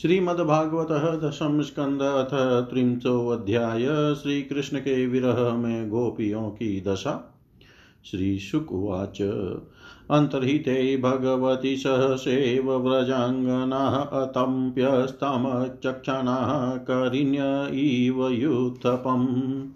श्रीमद्भागवत दशम स्कंद अथ त्रिशोध्याय अध्याय श्री कृष्ण के विरह में गोपियों की दशा। श्रीशुकुवाच। अन्तर्हिते भगवति सहसेव व्रजाङ्गनाः अतम्प्यस्तमचक्षणाः करिण्य इव युत्थपम्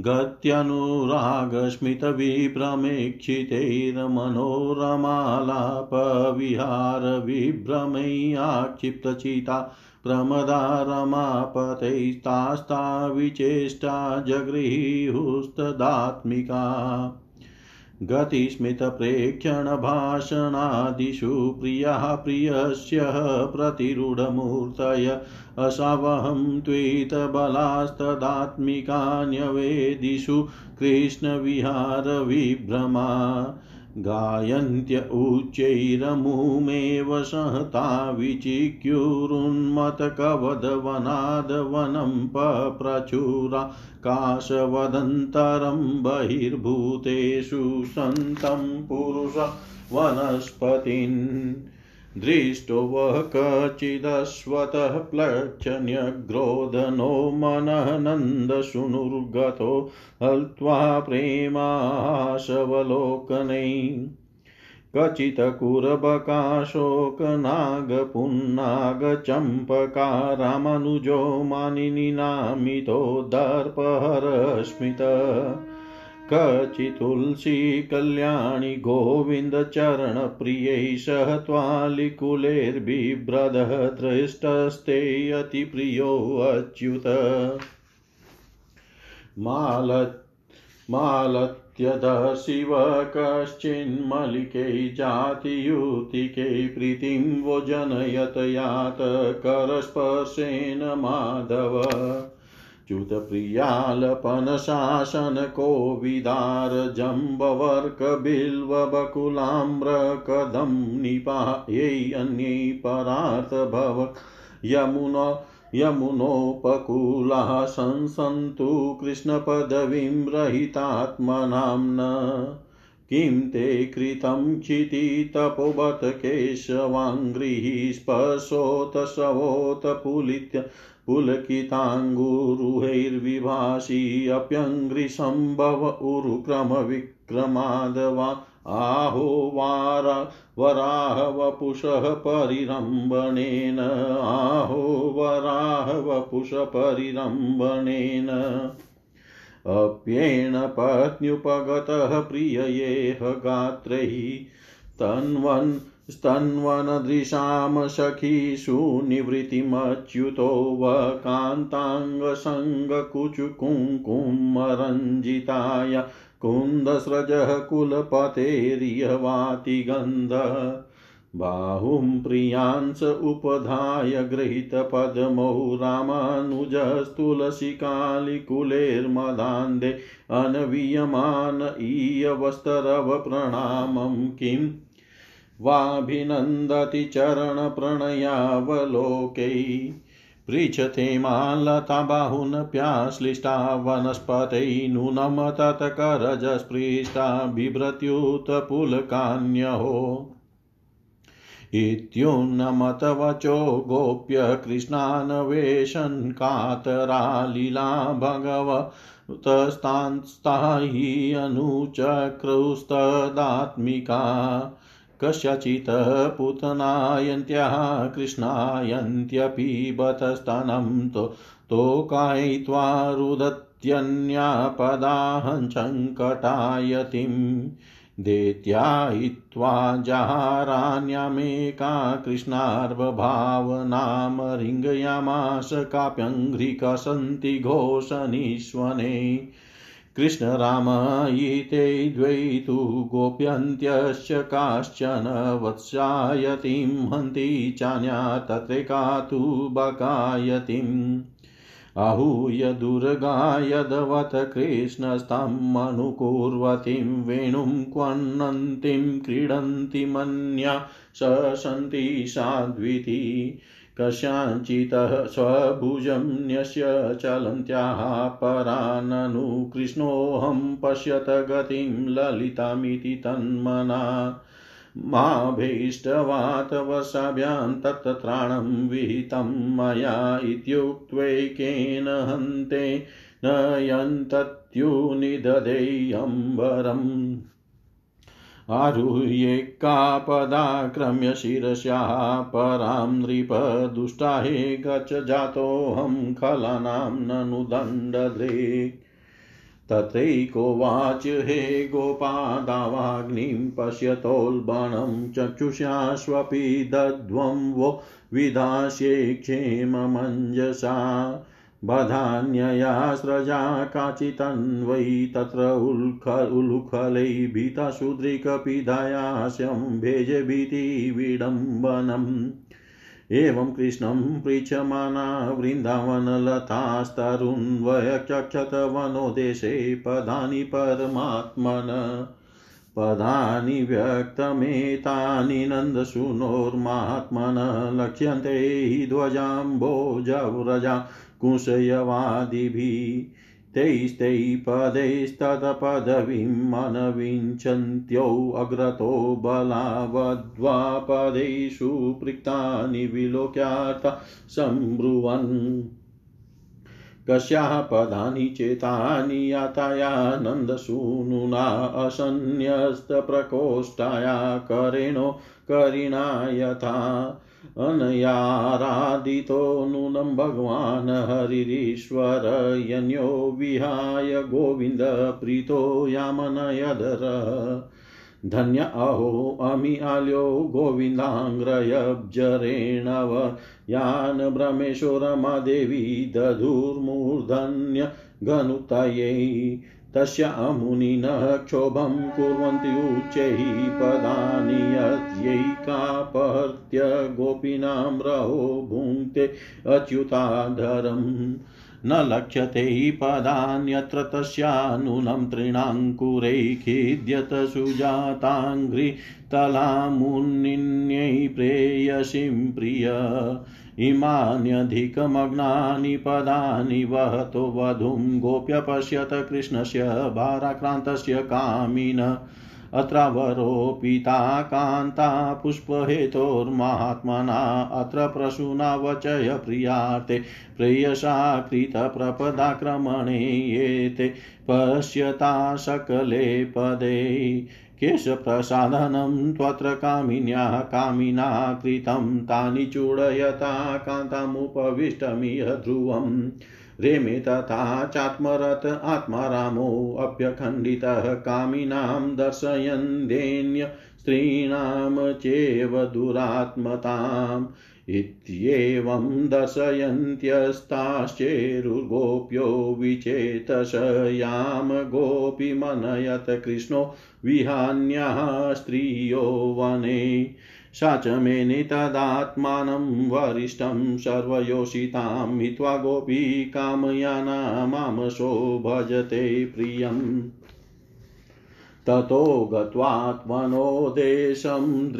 गत्यनुरागस्मितविभ्रमेक्षितैर्मनोरमालापविहारविभ्रमैयाक्षिप्तचिता प्रमदा रमापतैस्तास्ता विचेष्टा जगृहुस्तदात्मिका गतिस्मितप्रेक्षणभाषणादिषु प्रियः प्रियस्य प्रतिरूढमूर्तय असावहं त्वितबलास्तदात्मिकान्यवेदिषु कृष्णविहारविभ्रमा। गायन्त्य उच्चैरमुमेव सहता विचिक्युरुन्मत्कवदवनादवनं पप्रचुरा काशवदन्तरं बहिर्भूतेषु सन्तं पुरुष वनस्पतिन् दृष्टो वः कचिदश्वतः प्लक्षण्यग्रोधनो मनः नन्दशुनुर्गतो हल्त्वा प्रेमाशवलोकनै कचितकुरबकाशोकनागपुन्नागचम्पका रामानुजो मानिनिनामितो दर्पहरस्मित कचितुलसी कल्याणि गोविन्दचरणप्रियै सह त्वालिकुलेर्बिभ्रदः दृष्टस्ते अतिप्रियोऽच्युत मालत् मालत्यधः शिव कश्चिन्मलिकै जातियुतिकै प्रीतिं वो जनयत यात करस्पर्शेन माधव। च्युतप्रियालपनशासनकोविदारजम्बवर्कबिल्वबकुलाम्रकदं निपायै अन्यै परार्थभव यमुना यमुनोपकूलाः संसन्तु कृष्णपदवीं रहितात्मनां न किं ते कृतं क्षितितपोबत केशवाङ्घ्रिः स्पर्शोत पुलित्य पुलकिताङ्गुरुहैर्विभाषी अप्यङ्घ्रिसम्भव उरुक्रमविक्रमादवा आहो वारा वराहवपुषः परिरम्भणेन, आहो वराहवपुष परिरम्भणेन। अप्येण पत्न्युपगतः प्रिययेह गात्रैः तन्वन् स्तन्वनदृशां सखीषु निवृत्तिमच्युतो वकान्ताङ्गसङ्गकुचुकुङ्कुमरञ्जिताय कुन्दस्रजः कुलपतेर्यवाति गन्ध बाहुं प्रियांस उपधाय गृहीतपद्मौ रामानुजस्तुलसिकालिकुलेर्मदान्धे अनवीयमान ईयवस्तरव प्रणामं किम् वाभिनन्दति चरणप्रणयावलोकै पृच्छते मालता बाहुनप्याश्लिष्टा वनस्पतै नूनं तत्करजस्पृष्टा बिभ्रत्युत्पुलकान्यहो। इत्युन्नमतवचो गोप्य कृष्णान्वेषन् कातरा लीला भगवतस्तांस्ता हि अनुचक्रुस्तदात्मिका कस्यचित् पूतनायन्त्याः कृष्णायन्त्यपि बतस्तनं तो तोकायित्वा रुदत्यन्यापदाहञ्चङ्कटायतिम् देत्यायित्वा जहारान्यमेका कृष्णार्वभावनाम रिङ्गयामास काप्यङ्घ्रिकसन्ति घोषनिष्वने कृष्ण रामयिते द्वै तु गोप्यन्त्यश्च काश्चन वत्सायतीं हन्ति चान्या तत्रैका तु बकायतीम्। आहूय दुर्गायदवत कृष्णस्तमनुकुर्वतीं वेणुं क्वन्नन्तीं क्रीडन्तीमन्या सन्ति साध्विति कस्याञ्चितः स्वभुजं न्यस्य चलन्त्याः पराननु कृष्णोऽहं पश्यत गतिं ललितामिति तन्मना। माभीष्टवातवशाभ्यां तत्त्राणं विहितं मया इत्युक्त्वैकेन हन्ते नयन्तत्युनिदधेयम्बरम् आरुह्येकापदाक्रम्य शिरस्याः परां नृपदुष्टाहे गच जातोऽहं खलानां ननु दण्डद्रे तत्रैकोवाच हे गोपादावाग्निं पश्यतोल्बणं चक्षुषास्वपि दध्वं वो विधास्ये क्षेममञ्जसा। बधान्यया स्रजा काचितन्वै तत्र उल्ख उल्खलै भीताशूद्रिकपिधायास्यं भेजभीतिविडम्बनम् एवं कृष्णं पृच्छमाना वृन्दावनलतास्तरुन्वयचक्षत वनोदेशे पदानि परमात्मन। पदानि व्यक्तमेतानि नन्दसूनोर्मात्मन लक्ष्यन्ते हि ध्वजाम्बोजव्रजा। कुशयवादिभिः। तैस्तैः पदैस्तत्पदवीं मनविञ्चन्त्यो अग्रतो बलावद्वापदेषु पृक्तानि विलोक्यार्था सम्ब्रुवन् कस्याः पदानि चेतानि यातायानन्दसूनुना असन्न्यस्तप्रकोष्ठाया करेणो करिणा यथा अनयाराधितो नूनं भगवान् हरिरीश्वर, यन्यो विहाय गोविन्दप्रीतो यामनयधर धन्य अहो, अमि आल्यो गोविन्दाङ्ग्रयब्जरेणव यान् भ्रमेशो रमादेवी दधुर्मूर्धन्य गनुतयै तस्य अमुनिनः क्षोभं कुर्वन्ति उच्चैः पदानि यत्यैकापहर्त्य गोपीनां रहो भुङ्क्ते अच्युताधरम् न लक्ष्यते पदान्यत्र तस्यानूनं तृणाङ्कुरैखिद्यत सुजाताङ्घ्रितलामुन्निन्यै प्रेयसीं प्रिय। इमान्यधिकमग्नानि पदानि वहतो वधूं गोप्य पश्यत कृष्णस्य भाराक्रान्तस्य कामिन अत्रावरोपिता कान्ता पुष्पहेतोर्मात्मना अत्र प्रसूना वचय प्रियार्ते प्रेयसा कृतप्रपदाक्रमणे एते पश्यता सकले पदे केशप्रसादनं त्वत्र कामिन्याः कामिना कृतं, तानि चूडयता कान्तामुपविष्टमिह ध्रुवम् रेमे तथा चात्मरत आत्मा रामोऽप्यखण्डितः कामिनां दर्शयन्देन्य स्त्रीणां चेव दुरात्मताम्। इत्येवं दर्शयन्त्यस्ताश्चेरुर्गोप्यो विचेतशयां गोपीमनयत कृष्णो विहान्यः स्त्रियो वने। सा च मेनि तदात्मानं वरिष्ठं सर्वयोषितां हित्वा गोपी कामयाना मामसो भजते प्रियम्। ततो गत्वात्मनो देशं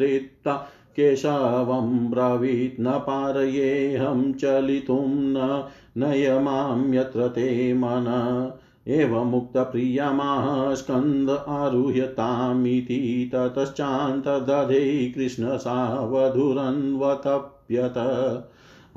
केशवं ब्रवीत् न पारयेऽहं चलितुं न नयमां यत्र ते मन। एवमुक्तप्रियमाः स्कन्द आरुह्यतामिति ततश्चान्तदधे कृष्णसावधुरन्वतप्यत।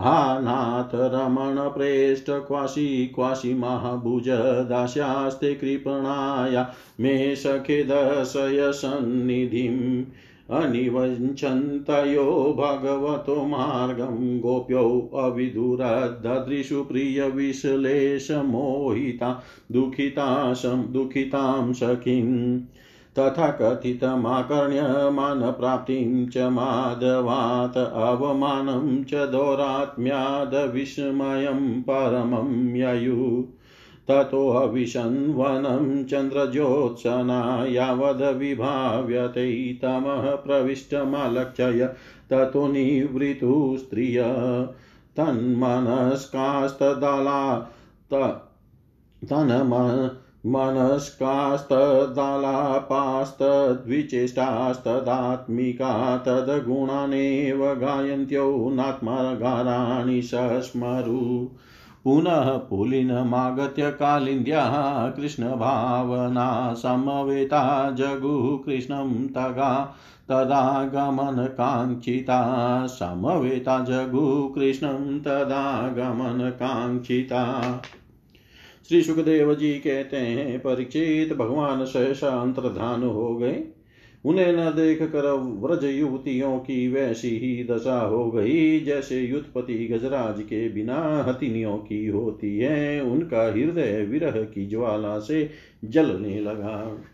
हा नाथ रमणप्रेष्ठ क्वाशी क्वाशी महाभुज दास्यास्ते कृपणाया मे सखे दशय सन्निधिम् अनिवञ्चन्तयो भगवतो मार्गं गोप्यो अविदुरदृशु प्रियविश्लेषमोहिता दुःखिता दुःखितां सखीम् तथा कथितमाकर्ण्य मानप्राप्तिं च माधवात् अवमानं च दौरात्म्यादविस्मयं परमं ययु ततोऽविशन्वनं चन्द्रज्योत्सना यावदविभाव्यते तमः प्रविष्टमलक्षय। ततो निवृतु स्त्रिय। तन्मनस्कास्तदला तन्म मनस्कास्तदालापास्तद्विचेष्टास्तदात्मिका तद्गुणानेव गायन्त्यो नात्मगाराणि सस्मरु। पुनः पुलिनमागत्य कालिन्द्याः कृष्णभावना समवेता जगुः कृष्णं तगा तदागमनकाङ्क्षिता समवेता जगुः कृष्णं तदागमनकाङ्क्षिता। श्री सुखदेव जी कहते हैं, परीक्षित भगवान सहसा अंतर्धान हो गए। उन्हें न देख कर व्रज युवतियों की वैसी ही दशा हो गई, जैसे युद्धपति गजराज के बिना हथिनियों की होती है। उनका हृदय विरह की ज्वाला से जलने लगा।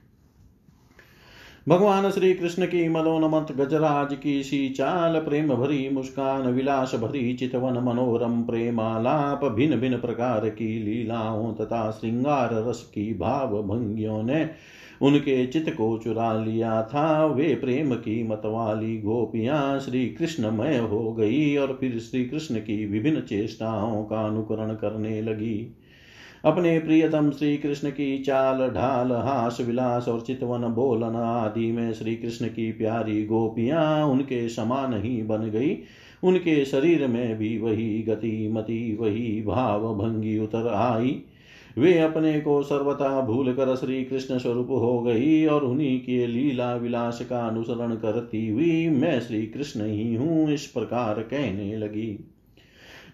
भगवान श्री कृष्ण की मदोनमत गजराज की सी चाल, प्रेम भरी मुस्कान, विलास भरी चितवन मनोरम प्रेमालाप, भिन्न भिन्न प्रकार की लीलाओं तथा श्रृंगार रस की भाव भंगियों ने उनके चित्त को चुरा लिया था, वे प्रेम की मतवाली गोपियाँ श्री कृष्णमय हो गई और फिर श्री कृष्ण की विभिन्न चेष्टाओं का अनुकरण करने लगी। अपने प्रियतम श्री कृष्ण की चाल, ढाल, हास, विलास और चितवन, बोलन आदि में श्री कृष्ण की प्यारी गोपियाँ उनके समान ही बन गई। उनके शरीर में भी वही गति मति वही भाव भंगी उतर आई। वे अपने को सर्वथा भूल कर श्री कृष्ण स्वरूप हो गई और उन्हीं के लीला विलास का अनुसरण करती हुई मैं श्री कृष्ण ही हूँ इस प्रकार कहने लगी।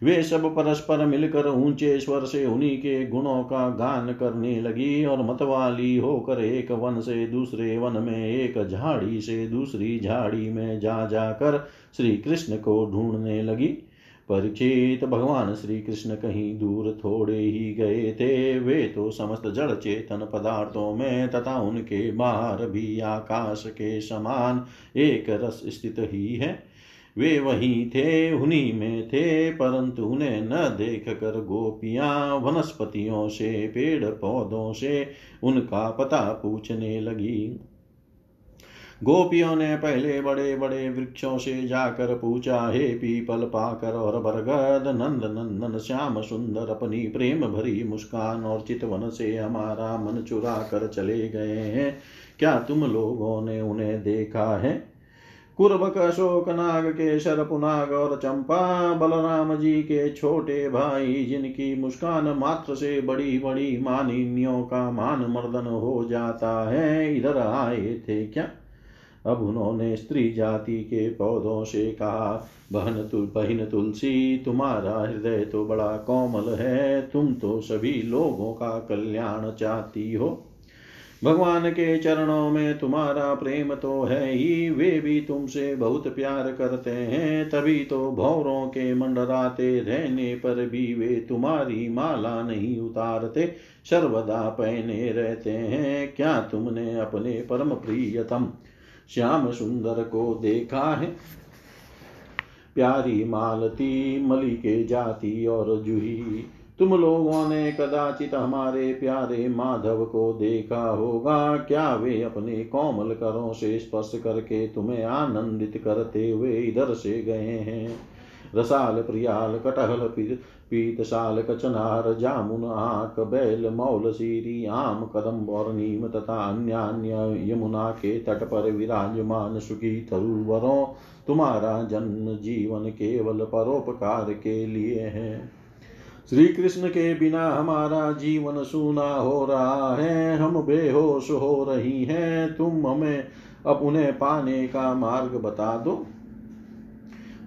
वे सब परस्पर मिलकर ऊँचे स्वर से उन्हीं के गुणों का गान करने लगी और मतवाली होकर एक वन से दूसरे वन में, एक झाड़ी से दूसरी झाड़ी में जा जाकर श्री कृष्ण को ढूँढने लगी। परीक्षित भगवान श्री कृष्ण कहीं दूर थोड़े ही गए थे। वे तो समस्त जड़ चेतन पदार्थों में तथा उनके बाहर भी आकाश के समान एक रस स्थित ही है। वे वहीं थे, उन्हीं में थे, परंतु उन्हें न देख कर गोपियाँ, वनस्पतियों से, पेड़ पौधों से उनका पता पूछने लगी। गोपियों ने पहले बड़े बड़े वृक्षों से जाकर पूछा, हे पीपल पाकर और बरगद, नंद नंदन, श्याम सुंदर, अपनी प्रेम भरी मुस्कान और चितवन से हमारा मन चुरा कर चले गए हैं। क्या तुम लोगों ने उन्हें देखा है? कुर्बक अशोक, नाग केशर, पुनाग और चंपा, बलराम जी के छोटे भाई, जिनकी मुस्कान मात्र से बड़ी बड़ी मानिन्यों का मान मर्दन हो जाता है, इधर आए थे क्या? अब उन्होंने स्त्री जाति के पौधों से कहा, बहन तुल बहन तुलसी, तुम्हारा हृदय तो बड़ा कोमल है, तुम तो सभी लोगों का कल्याण चाहती हो। भगवान के चरणों में तुम्हारा प्रेम तो है ही, वे भी तुमसे बहुत प्यार करते हैं, तभी तो भौरों के मंडराते रहने पर भी वे तुम्हारी माला नहीं उतारते, सर्वदा पहने रहते हैं, क्या तुमने अपने परम प्रियतम श्याम सुंदर को देखा है। प्यारी मालती मलिके जाती और जूही। तुम लोगों ने कदाचित हमारे प्यारे माधव को देखा होगा। क्या वे अपने कोमल करों से स्पर्श करके तुम्हें आनंदित करते हुए इधर से गए हैं? रसाल प्रियाल कटहल पीत साल कचनार, जामुन आक, बैल मौल सीरी, आम कदम और नीम तथा अन्य यमुना के तट पर विराजमान सुखी तरुवरों तुम्हारा जन्म जीवन केवल परोपकार के लिए है। श्री कृष्ण के बिना हमारा जीवन सूना हो रहा है, हम बेहोश हो रही हैं, तुम हमें अब उन्हें पाने का मार्ग बता दो।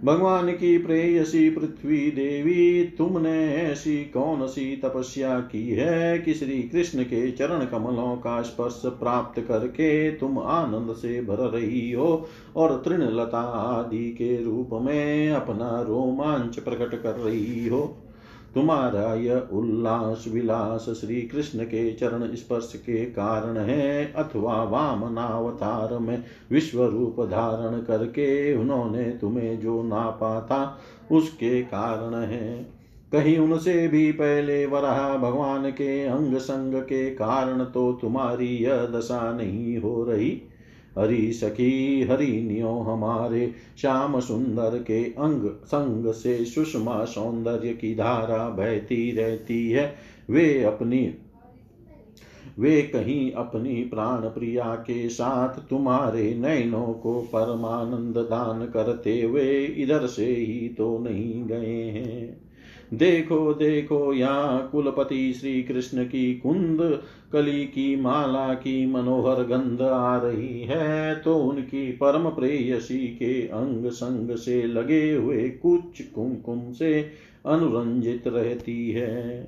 भगवान की प्रेयसी पृथ्वी देवी, तुमने ऐसी कौन सी तपस्या की है कि श्री कृष्ण के चरण कमलों का स्पर्श प्राप्त करके तुम आनंद से भर रही हो और तृणलता आदि के रूप में अपना रोमांच प्रकट कर रही हो? तुम्हारा यह उल्लास विलास श्री कृष्ण के चरण स्पर्श के कारण है अथवा वामनावतार में विश्व रूप धारण करके उन्होंने तुम्हें जो नापा था उसके कारण है। कहीं उनसे भी पहले वराह भगवान के अंग संग के कारण तो तुम्हारी यह दशा नहीं हो रही। हरि सखी हरिण्यो हमारे। श्याम सुंदर के अंग संग से सुषमा सौंदर्य की धारा बहती रहती है। वे अपनी, वे कहीं अपनी प्राण प्रिया के साथ तुम्हारे नयनों को परमानंद दान करते हुए इधर से ही तो नहीं गए हैं। देखो देखो, यहाँ कुलपति श्री कृष्ण की कुंद कली की माला की मनोहर गंध आ रही है तो उनकी परम प्रेयसी के अंग संग से लगे हुए कुछ कुमकुम से अनुरंजित रहती है।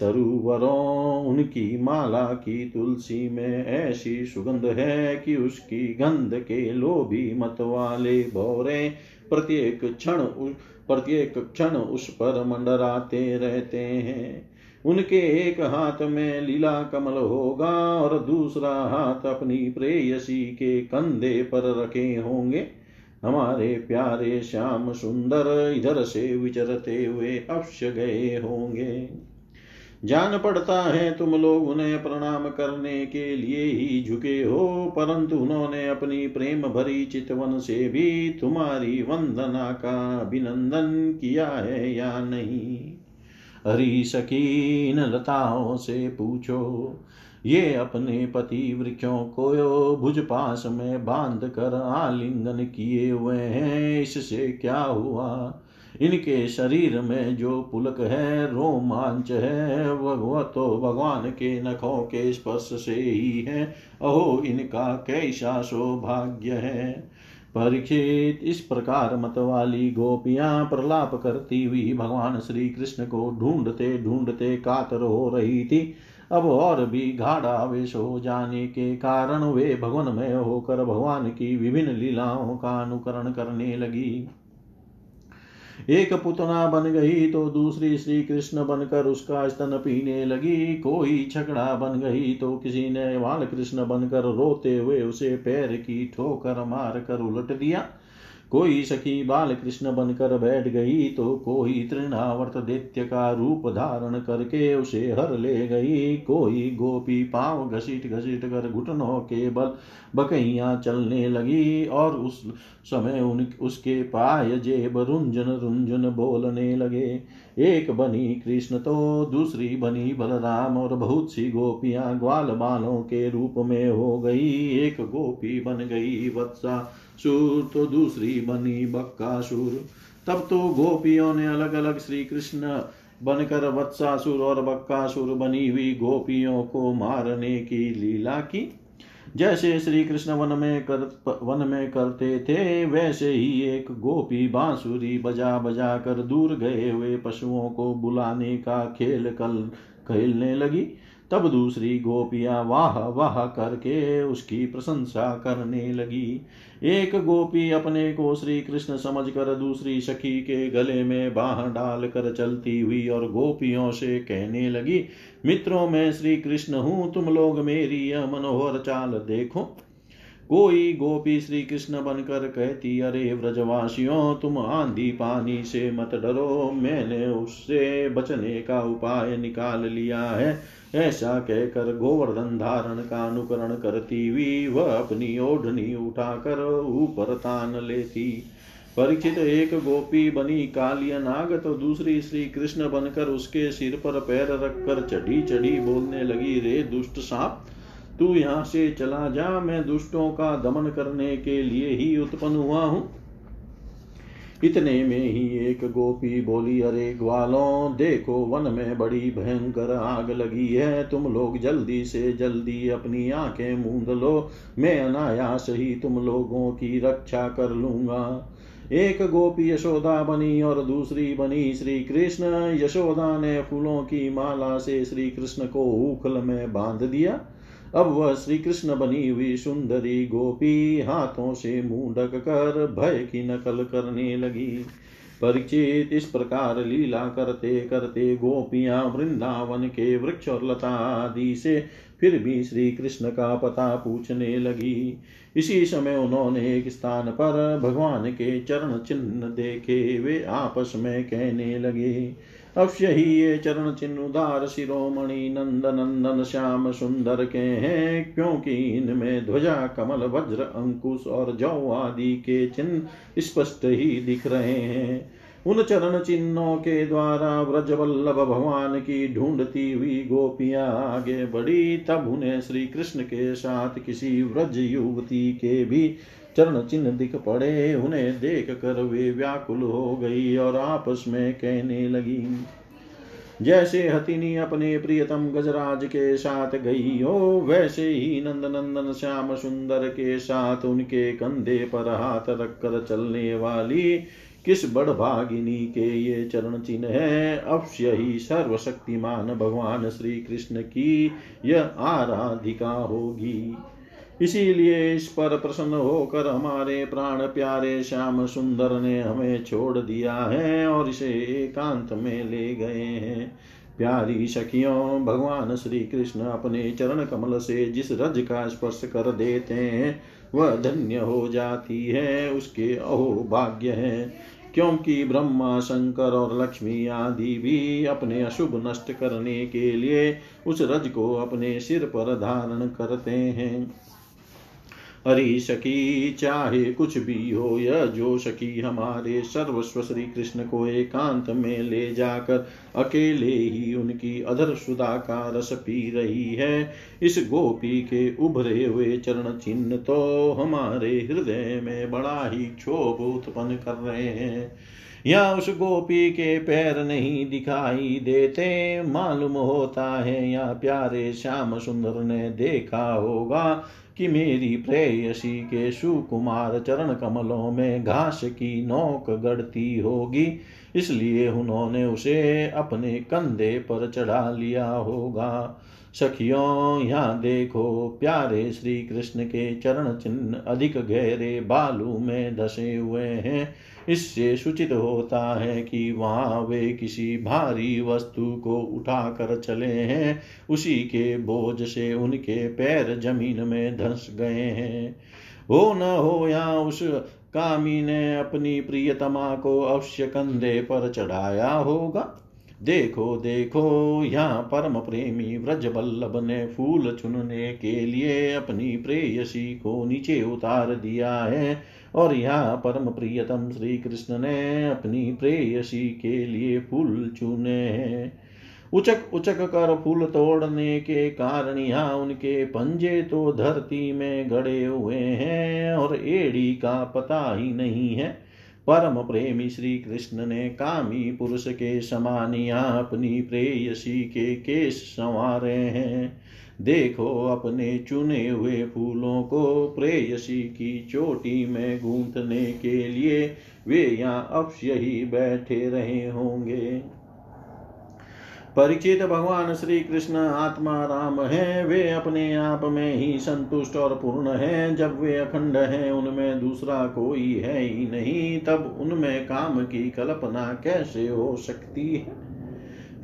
तरुवरों, उनकी माला की तुलसी में ऐसी सुगंध है कि उसकी गंध के लोभी मत वाले भौरे प्रत्येक क्षण प्रत्येक क्षण उस पर मंडराते रहते हैं। उनके एक हाथ में लीला कमल होगा और दूसरा हाथ अपनी प्रेयसी के कंधे पर रखे होंगे। हमारे प्यारे श्याम सुंदर इधर से विचरते हुए अवश्य गए होंगे। जान पड़ता है तुम लोग उन्हें प्रणाम करने के लिए ही झुके हो, परंतु उन्होंने अपनी प्रेम भरी चितवन से भी तुम्हारी वंदना का अभिनंदन किया है या नहीं? हरी सकीन, लताओं से पूछो। ये अपने पति वृक्षों को भुज पास में बाँध कर आलिंगन किए हुए हैं। इससे क्या हुआ? इनके शरीर में जो पुलक है, रोमांच है, वह तो भगवान के नखों के स्पर्श से ही है। अहो, इनका कैसा सौभाग्य है। परीक्षित इस प्रकार मत वाली गोपियाँ प्रलाप करती हुई भगवान श्री कृष्ण को ढूंढते ढूंढते कातर हो रही थी। अब और भी गाढ़ावेश हो जाने के कारण वे भवन में होकर भगवान की विभिन्न लीलाओं का अनुकरण करने लगी। एक पुतना बन गई तो दूसरी श्री कृष्ण बनकर उसका स्तन पीने लगी। कोई छकड़ा बन गई तो किसी ने बाल कृष्ण बनकर रोते हुए उसे पैर की ठोकर मार कर उलट दिया। कोई सखी बाल कृष्ण बनकर बैठ गई तो कोई तृणावर्त दैत्य का रूप धारण करके उसे हर ले गई। कोई गोपी पाँव घसीट घसीट कर घुटनों के बल बकैया चलने लगी और उस समय उन, उसके पाय जेब रुंझन रुंझन बोलने लगे। एक बनी कृष्ण तो दूसरी बनी बलराम और बहुत सी गोपियाँ ग्वाल बालों के रूप में हो गई। एक गोपी बन गई वत्सा सुर तो दूसरी बनी बक्कासुर। तब तो गोपियों ने अलग अलग श्री कृष्ण बनकर वत्सासुर और बक्कासुर बनी हुई गोपियों को मारने की लीला की। जैसे श्री कृष्ण वन में कर, वन में करते थे, वैसे ही एक गोपी बांसुरी बजा बजा कर दूर गए हुए पशुओं को बुलाने का खेल कल, खेलने लगी। तब दूसरी गोपियाँ वाह वाह करके उसकी प्रशंसा करने लगी। एक गोपी अपने को श्री कृष्ण समझ कर दूसरी सखी के गले में बाह डाल कर चलती हुई और गोपियों से कहने लगी, मित्रों, में श्री कृष्ण हूँ, तुम लोग मेरी यह मनोहर चाल देखो। कोई गोपी श्री कृष्ण बनकर कहती, अरे व्रजवासियों, तुम आंधी पानी से मत डरो, मैंने उससे बचने का उपाय निकाल लिया है। ऐसा कहकर गोवर्धन धारण का अनुकरण करती हुई वह अपनी ओढ़नी उठाकर ऊपर तान लेती। परीक्षित एक गोपी बनी कालिया नाग तो दूसरी श्री कृष्ण बनकर उसके सिर पर पैर रखकर चढ़ी चढ़ी बोलने लगी, रे दुष्ट सांप, तू यहाँ से चला जा, मैं दुष्टों का दमन करने के लिए ही उत्पन्न हुआ हूँ। इतने में ही एक गोपी बोली, अरे ग्वालों, देखो वन में बड़ी भयंकर आग लगी है। तुम लोग जल्दी से जल्दी अपनी आँखें मूंद लो। मैं अनायास ही तुम लोगों की रक्षा कर लूँगा। एक गोपी यशोदा बनी और दूसरी बनी श्री कृष्ण यशोदा ने फूलों की माला से श्री कृष्ण को उखल में बाँध दिया। अब वह श्री कृष्ण बनी हुई सुंदरी गोपी, हाथों से मुँह ढक कर भय की नकल करने लगी। परिचित इस प्रकार लीला करते करते गोपियाँ वृंदावन के वृक्ष और लता आदि से फिर भी श्री कृष्ण का पता पूछने लगी। इसी समय उन्होंने एक स्थान पर भगवान के चरण चिन्ह देखे, वे आपस में कहने लगे अवश्य ही ये चरण चिन्ह उदार शिरोमणि नंद नंदन श्याम सुंदर के हैं, क्योंकि इनमें ध्वजा, कमल, वज्र, अंकुश और जौ आदि के चिन्ह स्पष्ट ही दिख रहे हैं। उन चरण चिन्हों के द्वारा व्रज वल्लभ भगवान की ढूंढती हुई गोपियाँ आगे बढ़ी, तब उन्हें श्री कृष्ण के साथ किसी व्रज युवती के भी चरण चिन्ह दिख पड़े, उन्हें देख कर वे व्याकुल हो गई और आपस में कहने लगी। जैसे हथिनी अपने प्रियतम गजराज के साथ गई हो, वैसे ही नंद नंदन श्याम सुंदर के साथ उनके कंधे पर हाथ रखकर चलने वाली किस बड़भागिनी के ये चरण चिन्ह है? अवश्य ही सर्वशक्तिमान भगवान श्री कृष्ण की यह आराधिका होगी। इसीलिए इस पर प्रसन्न होकर हमारे प्राण प्यारे श्याम सुंदर ने हमें छोड़ दिया है और इसे एकांत में ले गए हैं। प्यारी सखियों, भगवान श्री कृष्ण अपने चरण कमल से जिस रज का स्पर्श कर देते हैं, वह धन्य हो जाती है, उसके अहो भाग्य है। क्योंकि ब्रह्मा, शंकर और लक्ष्मी आदि भी अपने अशुभ नष्ट करने के लिए उस रज को अपने सिर पर धारण करते हैं। हरि सखी चाहे कुछ भी हो, यह जो सखी हमारे सर्वस्व श्री कृष्ण को एकांत में ले जाकर अकेले ही उनकी अधर सुधा का रस पी रही है, इस गोपी के उभरे हुए चरण चिन्ह तो हमारे हृदय में बड़ा ही क्षोभ उत्पन्न कर रहे हैं। या उस गोपी के पैर नहीं दिखाई देते, मालूम होता है या प्यारे श्याम सुंदर ने देखा होगा कि मेरी प्रेयसी के सुकुमार चरण कमलों में घास की नोक गढ़ती होगी। इसलिए उन्होंने उसे अपने कंधे पर चढ़ा लिया होगा। सखियों, यहाँ देखो, प्यारे श्री कृष्ण के चरण चिन्ह अधिक गहरे बालू में धसे हुए हैं। इससे सूचित होता है कि वहाँ वे किसी भारी वस्तु को उठा कर चले हैं। उसी के बोझ से उनके पैर ज़मीन में धंस गए हैं। हो न हो या उस कामी ने अपनी प्रियतमा को अवश्य कंधे पर चढ़ाया होगा। देखो देखो, यहाँ परम प्रेमी व्रज बल्लभ ने फूल चुनने के लिए अपनी प्रेयसी को नीचे उतार दिया है। और यहाँ परम प्रियतम श्री कृष्ण ने अपनी प्रेयसी के लिए फूल चुने हैं। उचक उचक कर फूल तोड़ने के कारण यहाँ उनके पंजे तो धरती में गड़े हुए हैं और एड़ी का पता ही नहीं है। परम प्रेमी श्री कृष्ण ने कामी पुरुष के समान यहाँ अपनी प्रेयसी के केस संवारे हैं। देखो अपने चुने हुए फूलों को प्रेयसी की चोटी में गूंथने के लिए वे यहाँ अवश्य ही बैठे रहे होंगे। परिचित भगवान श्री कृष्ण आत्मा राम है, वे अपने आप में ही संतुष्ट और पूर्ण है। जब वे अखंड हैं, उनमें दूसरा कोई है ही नहीं, तब उनमें काम की कल्पना कैसे हो सकती है?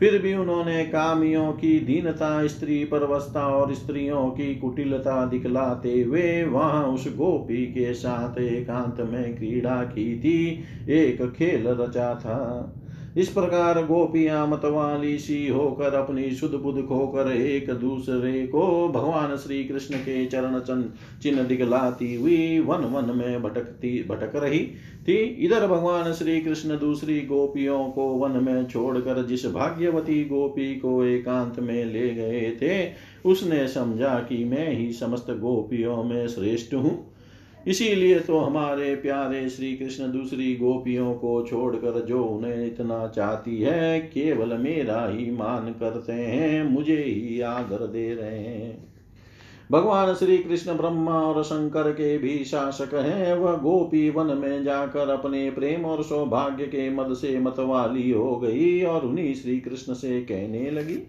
फिर भी उन्होंने कामियों की दीनता, स्त्री परवस्था और स्त्रियों की कुटिलता दिखलाते हुए वहाँ उस गोपी के साथ एकांत में क्रीड़ा की थी। एक खेल रचा था। इस प्रकार गोपियाँ मतवाली सी होकर अपनी शुद्ध बुद्ध खोकर एक दूसरे को भगवान श्री कृष्ण के चरण चिन्ह दिखलाती हुई वन वन में भटकती भटक रही थी। इधर भगवान श्री कृष्ण दूसरी गोपियों को वन में छोड़कर जिस भाग्यवती गोपी को एकांत में ले गए थे, उसने समझा कि मैं ही समस्त गोपियों में श्रेष्ठ हूँ। इसीलिए तो हमारे प्यारे श्री कृष्ण दूसरी गोपियों को छोड़कर जो उन्हें इतना चाहती है, केवल मेरा ही मान करते हैं, मुझे ही आदर दे रहे हैं। भगवान श्री कृष्ण ब्रह्मा और शंकर के भी शासक हैं, वह गोपी वन में जाकर अपने प्रेम और सौभाग्य के मद से मतवाली हो गई और उन्हीं श्री कृष्ण से कहने लगी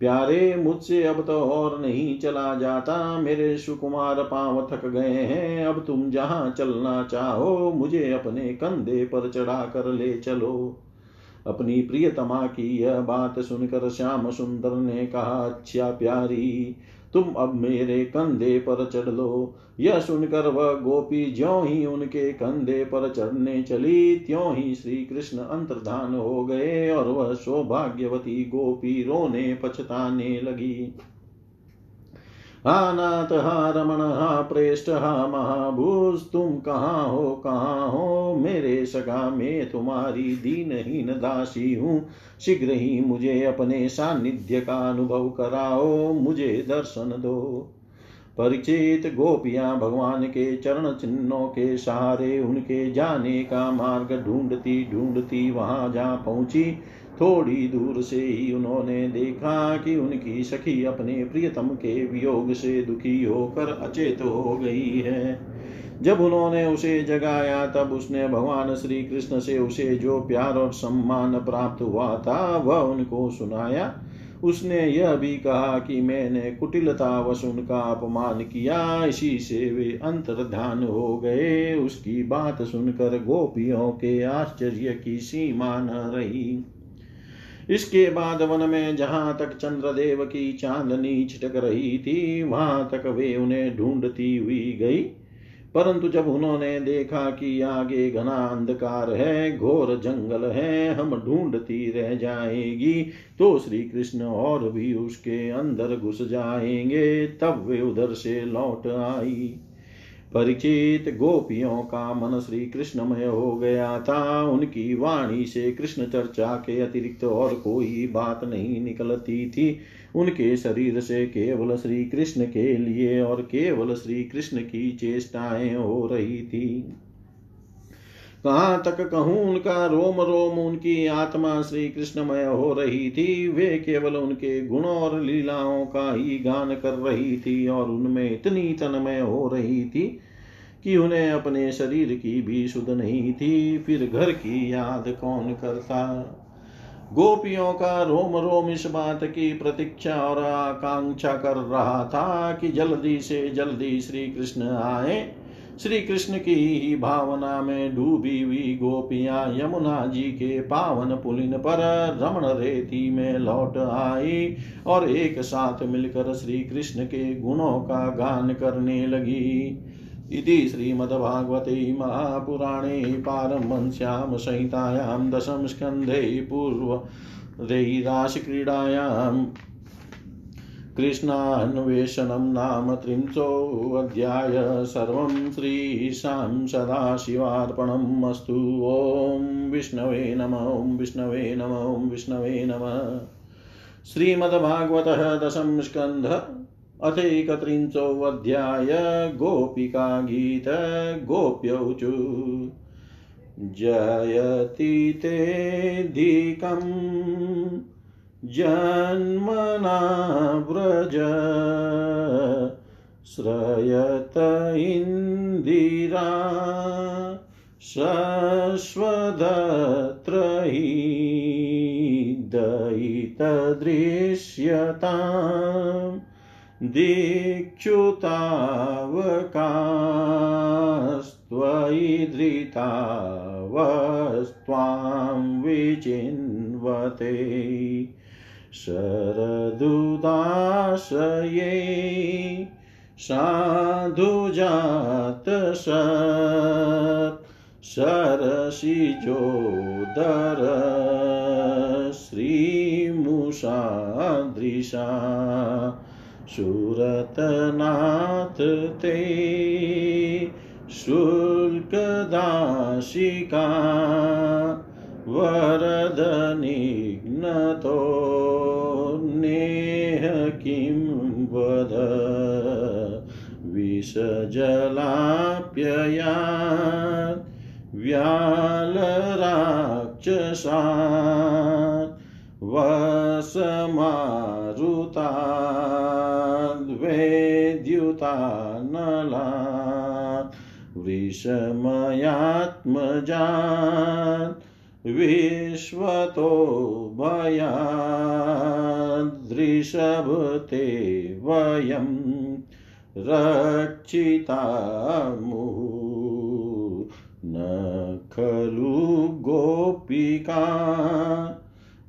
प्यारे मुझसे अब तो और नहीं चला जाता। मेरे सुकुमार पाँव थक गए हैं। अब तुम जहाँ चलना चाहो, मुझे अपने कंधे पर चढ़ा कर ले चलो। अपनी प्रियतमा की यह बात सुनकर श्याम सुंदर ने कहा अच्छा प्यारी तुम अब मेरे कंधे पर चढ़ लो। यह सुनकर वह गोपी ज्यो ही उनके कंधे पर चढ़ने चली, त्यों ही श्री कृष्ण अंतर्धान हो गए और वह सौभाग्यवती गोपी रोने पछताने लगी। हा नाथ हा रमण हा प्रेष्ठ हा महाभूष तुम कहाँ हो कहाँ हो? मेरे सगा मैं तुम्हारी दीनहीन दासी हूँ। शीघ्र ही मुझे अपने सानिध्य का अनुभव कराओ, मुझे दर्शन दो। परिचित गोपियाँ भगवान के चरण चिन्हों के सहारे उनके जाने का मार्ग ढूंढती ढूंढती वहाँ जा पहुँची। थोड़ी दूर से ही उन्होंने देखा कि उनकी सखी अपने प्रियतम के वियोग से दुखी होकर अचेत हो गई है। जब उन्होंने उसे जगाया, तब उसने भगवान श्री कृष्ण से उसे जो प्यार और सम्मान प्राप्त हुआ था, वह उनको सुनाया। उसने यह भी कहा कि मैंने कुटिलता वश उनका अपमान किया। इसी से वे अंतर्धान हो गए। उसकी बात सुनकर गोपियों के आश्चर्य की सीमा न रही। इसके बाद वन में जहाँ तक चंद्रदेव की चांदनी छिटक रही थी, वहाँ तक वे उन्हें ढूंढती हुई गई। परंतु जब उन्होंने देखा कि आगे घना अंधकार है, घोर जंगल है, हम ढूंढती रह जाएगी तो श्री कृष्ण और भी उसके अंदर घुस जाएँगे, तब वे उधर से लौट आई। परिचित गोपियों का मन श्री कृष्णमय हो गया था। उनकी वाणी से कृष्ण चर्चा के अतिरिक्त और कोई बात नहीं निकलती थी। उनके शरीर से केवल श्री कृष्ण के लिए और केवल श्री कृष्ण की चेष्टाएँ हो रही थी। कहाँ तक कहूँ उनका रोम रोम उनकी आत्मा श्री कृष्णमय हो रही थी, वे केवल उनके गुण और लीलाओं का ही गान कर रही थी और उनमें इतनी तन्मय हो रही थी कि उन्हें अपने शरीर की भी सुध नहीं थी, फिर घर की याद कौन करता? गोपियों का रोम रोम इस बात की प्रतीक्षा और आकांक्षा कर रहा था कि जल्दी से जल्दी श्री कृष्ण आए। श्री कृष्ण की ही भावना में डूबी हुई गोपियाँ यमुना जी के पावन पुलिन पर रमण रेती में लौट आई और एक साथ मिलकर श्री कृष्ण के गुणों का गान करने लगी। इति श्रीमद्भागवते महापुराणे पारमहंस्यां संहितायां दशम स्कन्धे पूर्वदैराशक्रीडायाम् कृष्णान्वेषणं नाम त्रिंशोऽध्याय सर्वं श्रीशां सदाशिवार्पणम् अस्तु। ॐ विष्णवे नम, ॐ विष्णवे नम, ॐ विष्णवे नमः। श्रीमद्भागवतः दशम स्कन्ध अथैकत्रिंशोऽध्याय गोपिका गीत गोप्यौचु। जयति तेऽधिकम् जन्मना व्रज। श्रयत इन्दिरा शश्वदत्र हि दयितदृश्यताम् दीक्षुतावकास्त्वयि धृतावस्त्वां विचिन्वते। शरदुदाशये साधुजातसत् सरसिजोदर श्रीमुषादृशा सुरतनाथ ते शुल्कदाशिका वरदनिघ्नतो नेह किं वद? विषजलाप्ययात् व्यालराक्षसात् वसमारुताद्वेद्युतानलात् वृषमयात्मजात्। विश्वतो भयादृषभते वयं रक्षिता मुहुः। न खलु गोपिका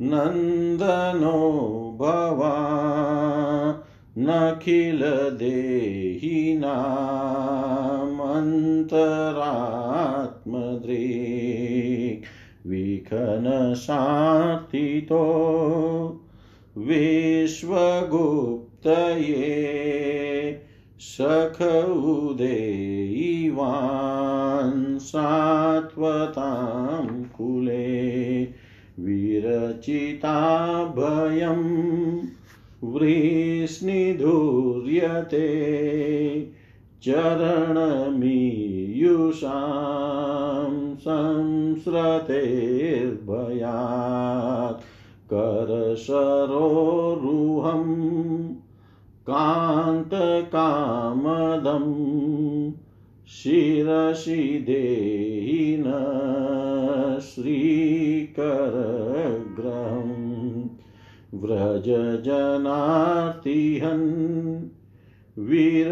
नन्दनो भवा नखिलदेहिनामन्तरात्मदृक् विखनसार्थितो विश्वगुप्तये सख उदेयिवान् सात्वतां कुले विरचिता भयं वृष्णिधूर्यते चरणमीयुषां संस्रतेर्भयात् करसरोरुहम् कान्तकामदं शिरसि देहि न श्रीकरग्रहं व्रजजनार्तिहन् वीरयोषितां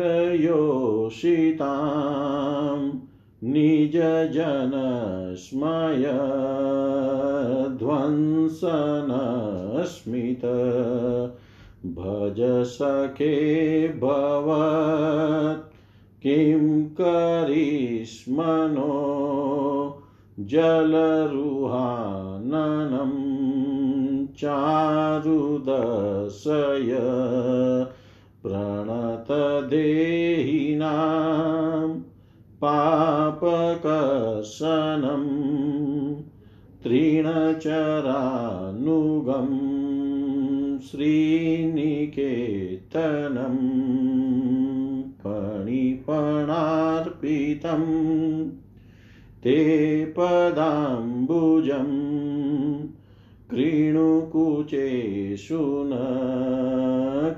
निजजनस्मयध्वंसनस्मित भज सखे भवत् किं करिष्मनो जलरुहाननं चारुदशय प्रणतदेहिनां पापकर्षणं तृणचरानुगम् श्रीनिकेतनं पणिपणार्पितं ते पदाम्बुजं कृणुकुचेषु न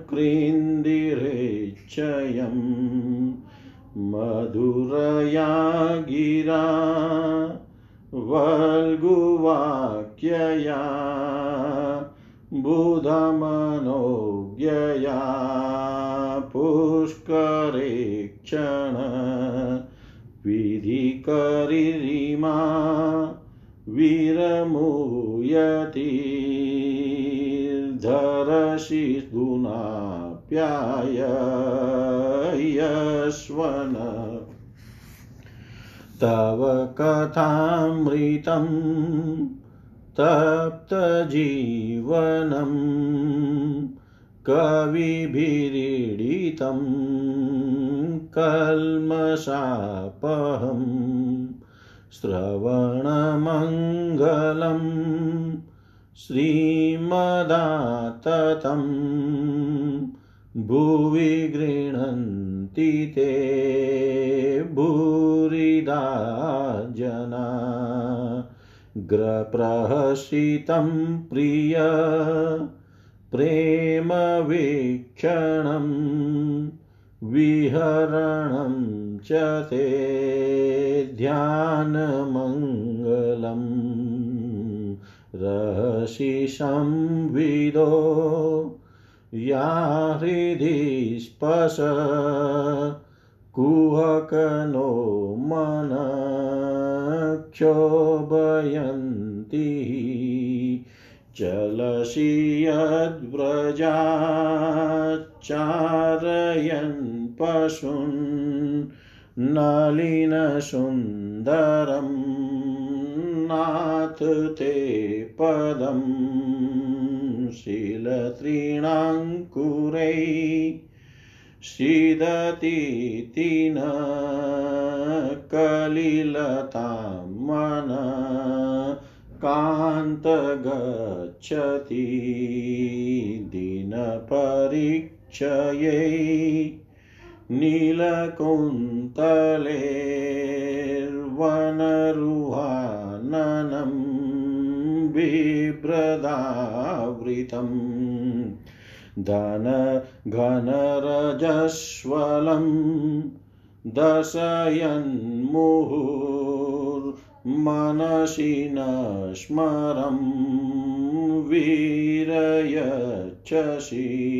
कृन्दिरेच्छयं मधुरया गिरा वल्गुवाक्यया बुधमनोज्ञया पुष्करे क्षण विधिकरिरिमा विरमुयति धुनाप्यायस्वन तव कथामृतम् तप्तजीवनं कविभिरीडितं कल्मषापहं श्रवणमङ्गलं श्रीमदाततं भुवि गृह्णन्ति ते भूरिदा जना ग्रप्रहसितं प्रिय प्रेमवीक्षणं विहरणं च ते ध्यानमङ्गलम्। रहसि संविदो या हृदि स्पश कुहकनो मन क्षोभयन्ति चलसि यद्व्रजाच्चारयन् पशून्। नलिनसुन्दरं नाथ ते पदं शीलतृणाङ्कुरै मन कान्त गच्छति दिनपरीक्षयै नीलकुन्तलेर्वनरुहाननं बिभ्रदावृतम्। घनरजस्वलं दशयन्मुहुर्मनसि न स्मरं वीरयच्छसि।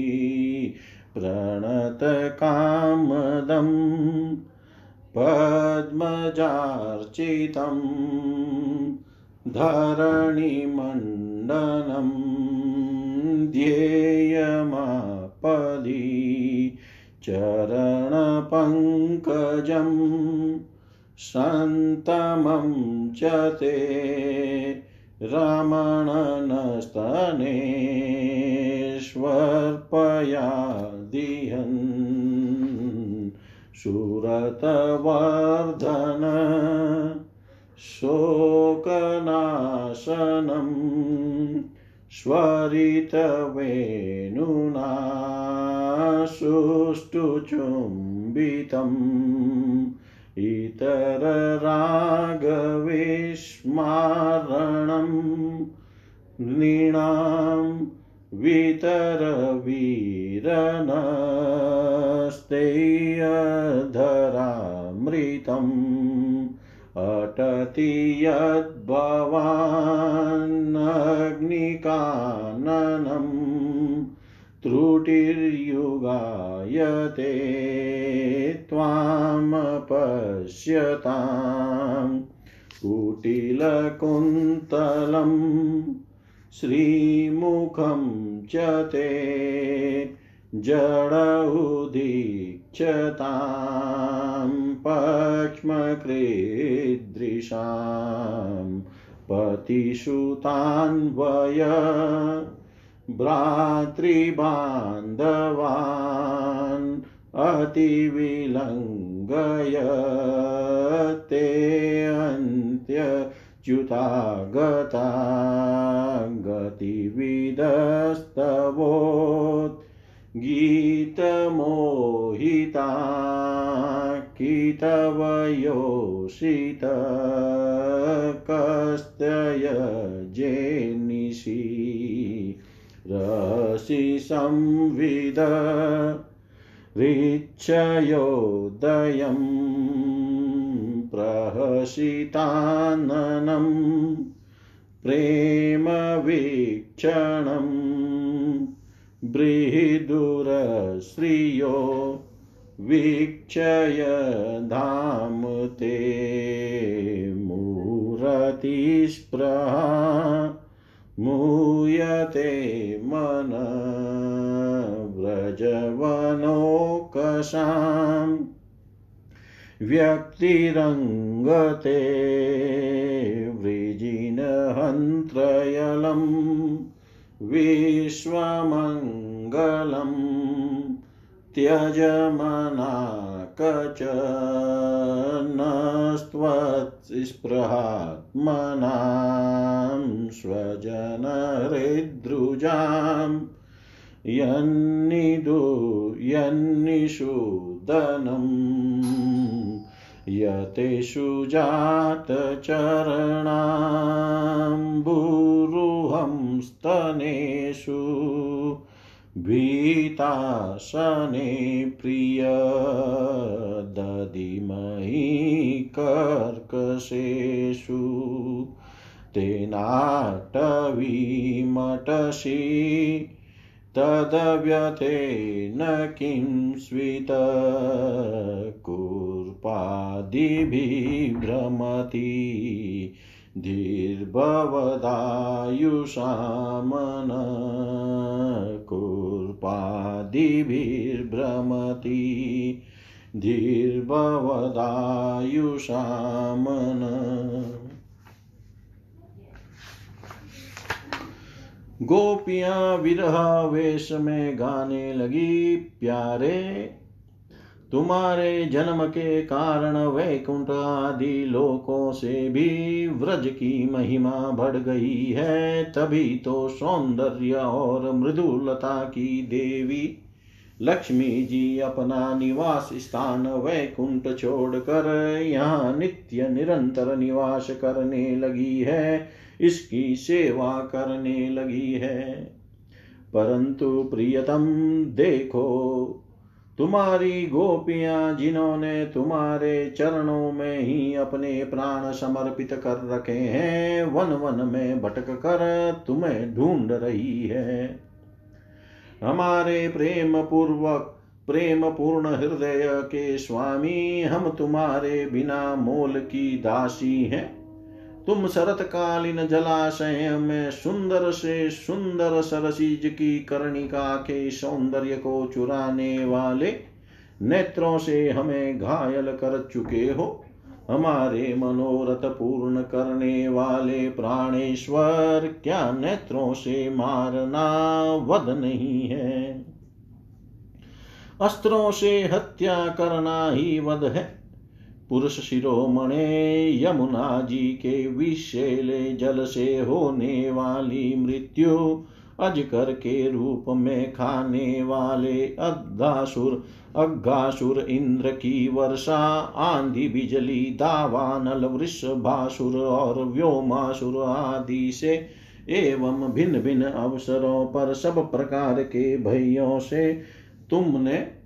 प्रणतकामदं पद्मजार्चितं धरणिमण्डनम् ध्येयमापदि चरणपङ्कजं सन्तमं च ते सुरतवर्धन शोकनाशनं स्वरितवेणुना सुष्ठुचुम्बितम् इतररागवेस्मारणं नृणाम् वितरवीरनस्तेऽधरामृतम् अटति यद्भवान्नग्निकानम् त्रुटिर्युगायते त्वामपश्यताम् कुटिलकुन्तलम् श्रीमुखं च ते जडौदीक्षतां पक्ष्मकृदृशां पतिसुतान्वय भ्रातृबान्धवान् अतिविलङ्घय ते अन्त्यच्युता गता गतिविदस्तवोत् गीतमोहिता कितवयोषित कस्तयजेनिषि रसि संविद ऋच्छयोदयं प्रहसिताननं प्रेमवीक्षणम् बृहदुरश्रियो वीक्षय धाम ते मूरतिस्पृहा मूयते मन व्रजवनोकसाम् व्यक्तिरङ्गते वृजिनहन्त्रयलम् विश्वमङ्गलं त्यजमनाकच नस्त्वत्स्पृहात्मनां स्वजनहृद्रुजां यन्निदु यन्निषूदनं यतेषु जातचरणाम्बुरुहं स्तनेषु भीतासने प्रिय दधिमहि कर्कशेषु तेनाटवीमटसि तदव्यतेन किं स्वितकुर्पादिभिभ्रमति धीर्भवदायुषामन कुर्पादिभिर्भ्रमति धीर्भवदायुषामन। गोपियाँ विरह वेश में गाने लगी प्यारे तुम्हारे जन्म के कारण वैकुंठ आदि लोकों से भी व्रज की महिमा बढ़ गई है, तभी तो सौंदर्य और मृदुलता की देवी लक्ष्मी जी अपना निवास स्थान वैकुंठ छोड़कर यहाँ नित्य निरंतर निवास करने लगी है, इसकी सेवा करने लगी है। परंतु प्रियतम देखो तुम्हारी गोपियाँ जिन्होंने तुम्हारे चरणों में ही अपने प्राण समर्पित कर रखे हैं, वन वन में भटक कर तुम्हें ढूंढ रही है। हमारे प्रेम पूर्वक प्रेम पूर्ण हृदय के स्वामी, हम तुम्हारे बिना मोल की दासी हैं। तुम शरतकालीन जलाशय में सुंदर से सुंदर सरसीज की कर्णिका के सौंदर्य को चुराने वाले नेत्रों से हमें घायल कर चुके हो। हमारे मनोरथ पूर्ण करने वाले प्राणेश्वर, क्या नेत्रों से मारना वध नहीं है? अस्त्रों से हत्या करना ही वध है। पुरुष शिरोमणे यमुना जी के विषेले जल से होने वाली मृत्यु अजकर के रूप में खाने वाले अग्गासुर अग्गासुर इंद्र की वर्षा, आंधी, बिजली, दावा दावानल वृषभासुर और व्योमासुर आदि से एवं भिन्न भिन्न अवसरों पर सब प्रकार के भयों से तुमने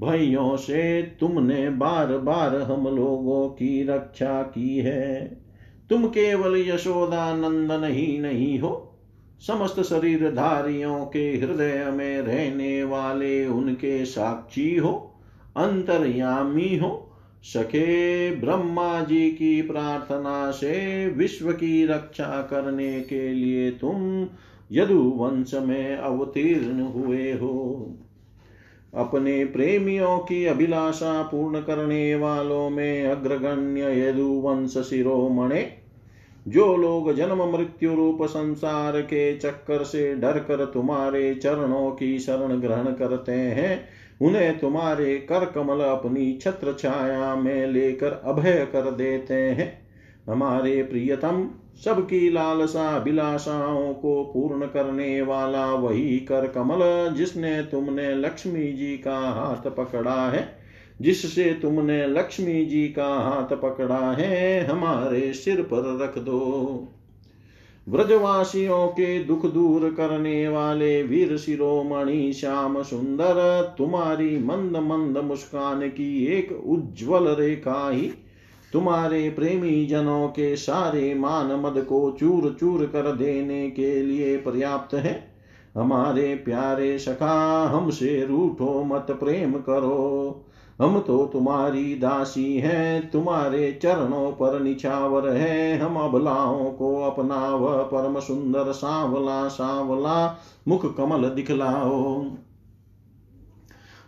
भयों से तुमने बार बार हम लोगों की रक्षा की है। तुम केवल यशोदा नंदन ही नहीं हो, समस्त शरीर धारियों के हृदय में रहने वाले उनके साक्षी हो, अंतर्यामी हो सके ब्रह्मा जी की प्रार्थना से विश्व की रक्षा करने के लिए तुम यदु वंश में अवतीर्ण हुए हो। अपने प्रेमियों की अभिलाषा पूर्ण करने वालों में अग्रगण्य यदुवंश शिरोमणे जो लोग जन्म मृत्यु रूप संसार के चक्कर से डर कर तुम्हारे चरणों की शरण ग्रहण करते हैं, उन्हें तुम्हारे कर कमल अपनी छत्र छाया में लेकर अभय कर देते हैं। हमारे प्रियतम, सबकी लालसा अभिलाषाओं को पूर्ण करने वाला वही कर कमल, जिसने तुमने लक्ष्मी जी का हाथ पकड़ा है। जिससे तुमने लक्ष्मी जी का हाथ पकड़ा है, हमारे सिर पर रख दो। व्रजवासियों के दुख दूर करने वाले वीर शिरोमणि श्याम सुंदर, तुम्हारी मंद मंद मुस्कान की एक उज्जवल रेखा ही तुम्हारे प्रेमी जनों के सारे मान मद को चूर चूर कर देने के लिए पर्याप्त है। हमारे प्यारे सखा, हमसे रूठो मत, प्रेम करो। हम तो तुम्हारी दासी हैं, तुम्हारे चरणों पर निछावर है। हम अबलाओं को अपना वह परम सुंदर, सांवला सांवला, मुख कमल दिखलाओ।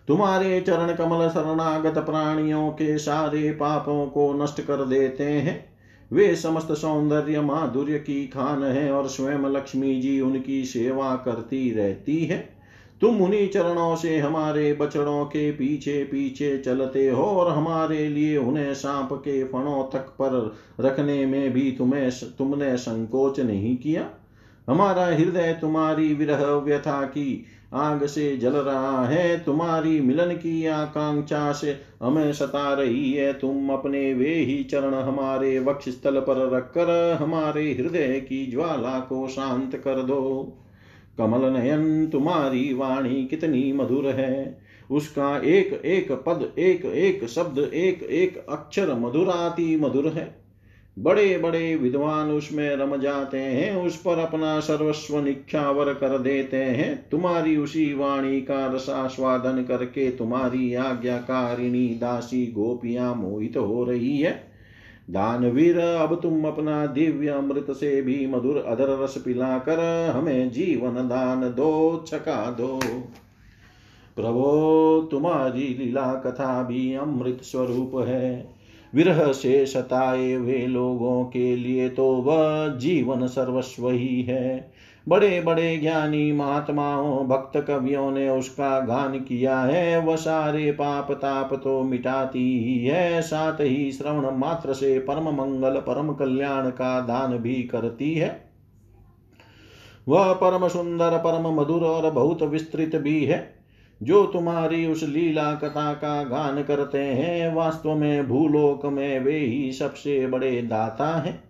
तुम्हारे चरण कमल शरणागत प्राणियों के सारे पापों को नष्ट कर देते हैं। वे समस्त सौंदर्य माधुर्य की खान है और स्वयं लक्ष्मी जी उनकी सेवा करती रहती है। तुम उन्हीं चरणों से हमारे बछड़ों के पीछे पीछे चलते हो और हमारे लिए उन्हें सांप के फणों तक पर रखने में भी तुम्हें तुमने संकोच नहीं किया। हमारा हृदय तुम्हारी विरह व्यथा की आग से जल रहा है, तुम्हारी मिलन की आकांक्षा से हमें सता रही है। तुम अपने वे ही चरण हमारे वक्ष स्थल पर रखकर हमारे हृदय की ज्वाला को शांत कर दो। कमल नयन, तुम्हारी वाणी कितनी मधुर है। उसका एक एक पद, एक एक शब्द, एक एक अक्षर मधुराति मधुर है। बड़े बड़े विद्वान उसमें रम जाते हैं, उस पर अपना सर्वस्व निख्यावर कर देते हैं। तुम्हारी उसी वाणी का रसास्वादन करके तुम्हारी आज्ञाकारिणी दासी गोपियाँ मोहित हो रही है। दानवीर, अब तुम अपना दिव्य अमृत से भी मधुर अधर रस पिलाकर हमें जीवन दान दो, छका दो। प्रभो, तुम्हारी लीला कथा भी अमृत स्वरूप है। विरह से सताए हुए लोगों के लिए तो वह जीवन सर्वस्व ही है। बड़े बड़े ज्ञानी महात्माओं, भक्त कवियों ने उसका गान किया है। वह सारे पाप ताप तो मिटाती ही है। साथ ही श्रवण मात्र से परम मंगल, परम कल्याण का दान भी करती है। वह परम सुंदर, परम मधुर और बहुत विस्तृत भी है। जो तुम्हारी उस लीला कथा का गान करते हैं, वास्तव में भूलोक में वे ही सबसे बड़े दाता हैं।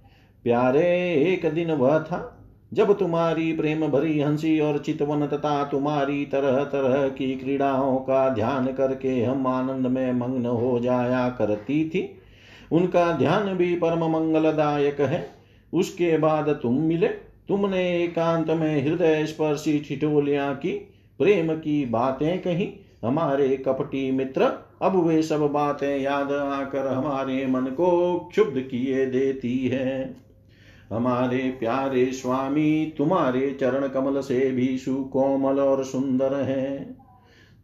प्यारे, एक दिन वह था, जब तुम्हारी प्रेम भरी हँसी और चितवन तथा तुम्हारी तरह तरह की क्रीड़ाओं का ध्यान करके हम आनंद में मग्न हो जाया करती थी। उनका ध्यान भी परम मंगलदायक है। उसके बाद तुम मिले, तुमने एकांत में हृदय स्पर्शी ठिठोलियाँ की प्रेम की बातें कही। हमारे कपटी मित्र, अब वे सब बातें याद आकर हमारे मन को क्षुब्ध किए देती है। हमारे प्यारे स्वामी, तुम्हारे चरण कमल से भी सुकोमल और सुंदर है।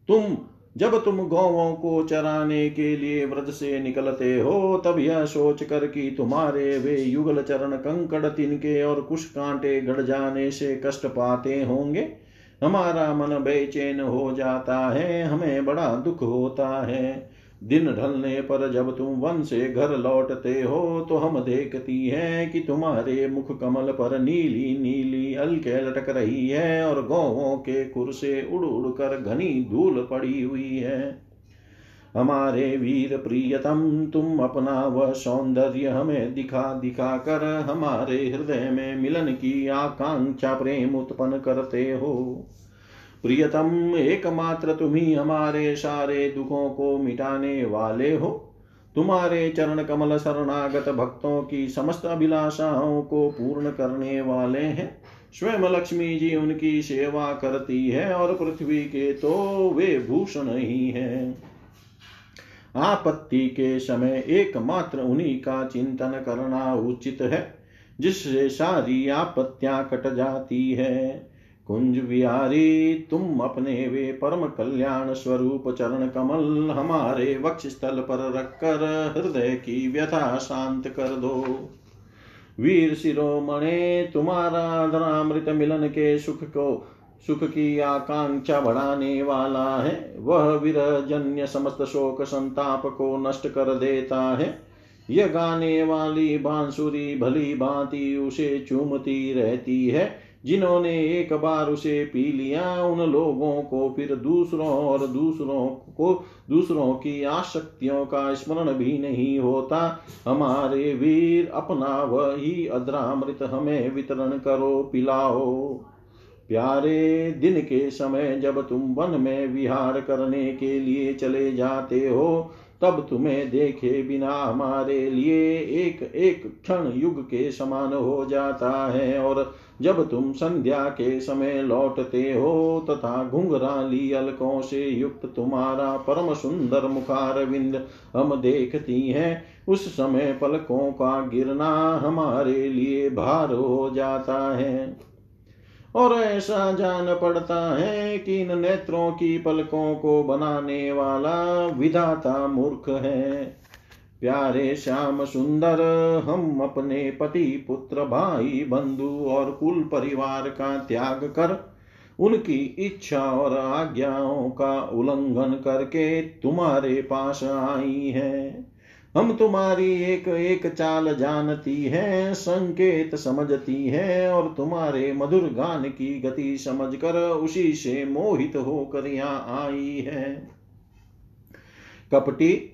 तुम, जब तुम गौवों को चराने के लिए व्रत से निकलते हो, तब यह सोच कर कि तुम्हारे वे युगल चरण कंकड़, तिनके और कुछ कांटे गड़ जाने से कष्ट पाते होंगे। हमारा मन बेचैन हो जाता है, हमें बड़ा दुख होता है। दिन ढलने पर जब तुम वन से घर लौटते हो तो हम देखती हैं कि तुम्हारे मुख कमल पर नीली नीली अलके लटक रही है और गौों के कुर से उड़ उड़ कर घनी धूल पड़ी हुई है। हमारे वीर प्रियतम, तुम अपना वह सौंदर्य हमें दिखा दिखा कर हमारे हृदय में मिलन की आकांक्षा प्रेम उत्पन्न करते हो। प्रियतम, एकमात्र तुम ही हमारे सारे दुखों को मिटाने वाले हो। तुम्हारे चरण कमल शरणागत भक्तों की समस्त अभिलाषाओं को पूर्ण करने वाले हैं। स्वयं लक्ष्मी जी उनकी सेवा करती है और पृथ्वी के तो वे भूषण ही हैं। आपत्ति के समय एकमात्र उन्हीं का चिंतन करना उचित है, जिससे सारी आपत्तियाँ कट जाती है। कुंज विहारी, तुम अपने वे परम कल्याण स्वरूप चरण कमल हमारे वक्ष स्थल पर रखकर हृदय की व्यथा शांत कर दो। वीर शिरोमणे, तुम्हारा धनामृत मिलन के सुख को सुख की आकांक्षा बढ़ाने वाला है। वह विरजन्य समस्त शोक संताप को नष्ट कर देता है। यह गाने वाली बांसुरी भली भांति उसे चूमती रहती है। जिन्होंने एक बार उसे पी लिया, उन लोगों को फिर दूसरों और दूसरों को दूसरों की आशक्तियों का स्मरण भी नहीं होता। हमारे वीर, अपना वही अद्रामृत हमें वितरण करो, पिलाओ। प्यारे दिन के समय जब तुम वन में विहार करने के लिए चले जाते हो, तब तुम्हें देखे बिना हमारे लिए एक एक क्षण युग के समान हो जाता है। और जब तुम संध्या के समय लौटते हो, तथा घुंघराली अलकों से युक्त तुम्हारा परम सुंदर मुखार विंद हम देखती हैं, उस समय पलकों का गिरना हमारे लिए भार हो जाता है। और ऐसा जान पड़ता है कि इन नेत्रों की पलकों को बनाने वाला विधाता मूर्ख है। प्यारे श्याम सुंदर, हम अपने पति, पुत्र, भाई, बंधु और कुल परिवार का त्याग कर उनकी इच्छा और आज्ञाओं का उल्लंघन करके तुम्हारे पास आई हैं। हम तुम्हारी एक एक चाल जानती है, संकेत समझती है और तुम्हारे मधुर गान की गति समझकर उसी से मोहित होकर यहाँ आई है। कपटी,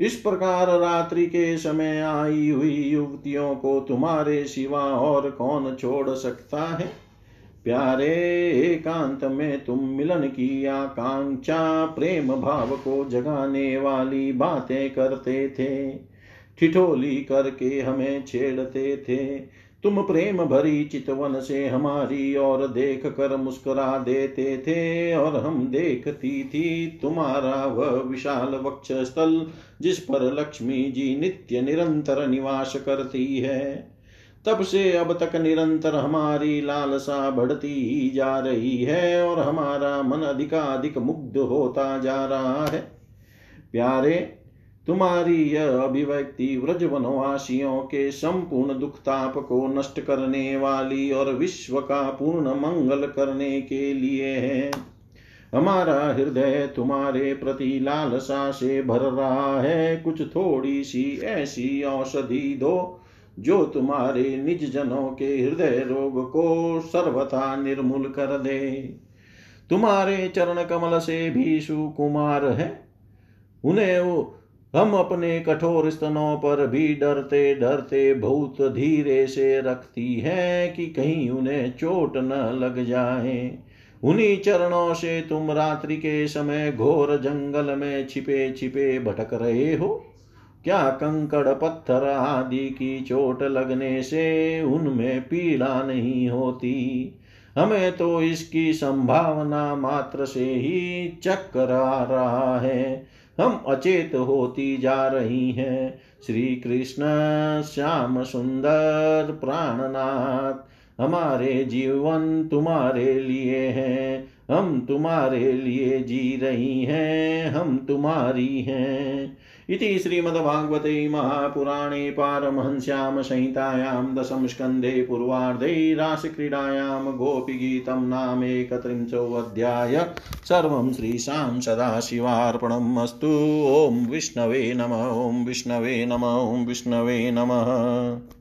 इस प्रकार रात्रि के समय आई हुई युवतियों को तुम्हारे सिवा और कौन छोड़ सकता है? प्यारे एकांत में तुम मिलन की आकांक्षा, प्रेम भाव को जगाने वाली बातें करते थे। ठिठोली करके हमें छेड़ते थे। तुम प्रेम भरी चितवन से हमारी ओर देख कर मुस्कुरा देते थे और हम देखती थी तुम्हारा वह विशाल वक्ष स्थल जिस पर लक्ष्मी जी नित्य निरंतर निवास करती है। तब से अब तक निरंतर हमारी लालसा बढ़ती ही जा रही है और हमारा मन अधिकाधिक मुग्ध होता जा रहा है। प्यारे, तुम्हारी यह अभिव्यक्ति व्रज वनवासियों के संपूर्ण दुखताप को नष्ट करने वाली और विश्व का पूर्ण मंगल करने के लिए है। हमारा हृदय तुम्हारे प्रति लालसा से भर रहा है। कुछ थोड़ी सी ऐसी औषधि दो जो तुम्हारे निज जनों के हृदय रोग को सर्वथा निर्मूल कर दे। तुम्हारे चरण कमल से भी सुकुमार है। उन्हें हम अपने कठोर स्तनों पर भी डरते डरते बहुत धीरे से रखती है कि कहीं उन्हें चोट न लग जाए। उन्हीं चरणों से तुम रात्रि के समय घोर जंगल में छिपे छिपे भटक रहे हो। क्या कंकड़ पत्थर आदि की चोट लगने से उनमें पीड़ा नहीं होती? हमें तो इसकी संभावना मात्र से ही चक्कर आ रहा है। हम अचेत होती जा रही हैं। श्री कृष्ण श्याम सुंदर प्राणनाथ, हमारे जीवन तुम्हारे लिए हैं। हम तुम्हारे लिए जी रही हैं, हम तुम्हारी हैं। इति श्रीमद्भागवते महापुराणे पारमहंस्यां संहितायां दशमस्कन्धे पूर्वार्धे रासक्रीडायां गोपीगीतं नामेकत्रिंशोऽध्याय सर्वं श्रीशां सदाशिवार्पणम् अस्तु। ॐ विष्णवे नम, ॐ विष्णवे नम, ॐ विष्णवे नमः।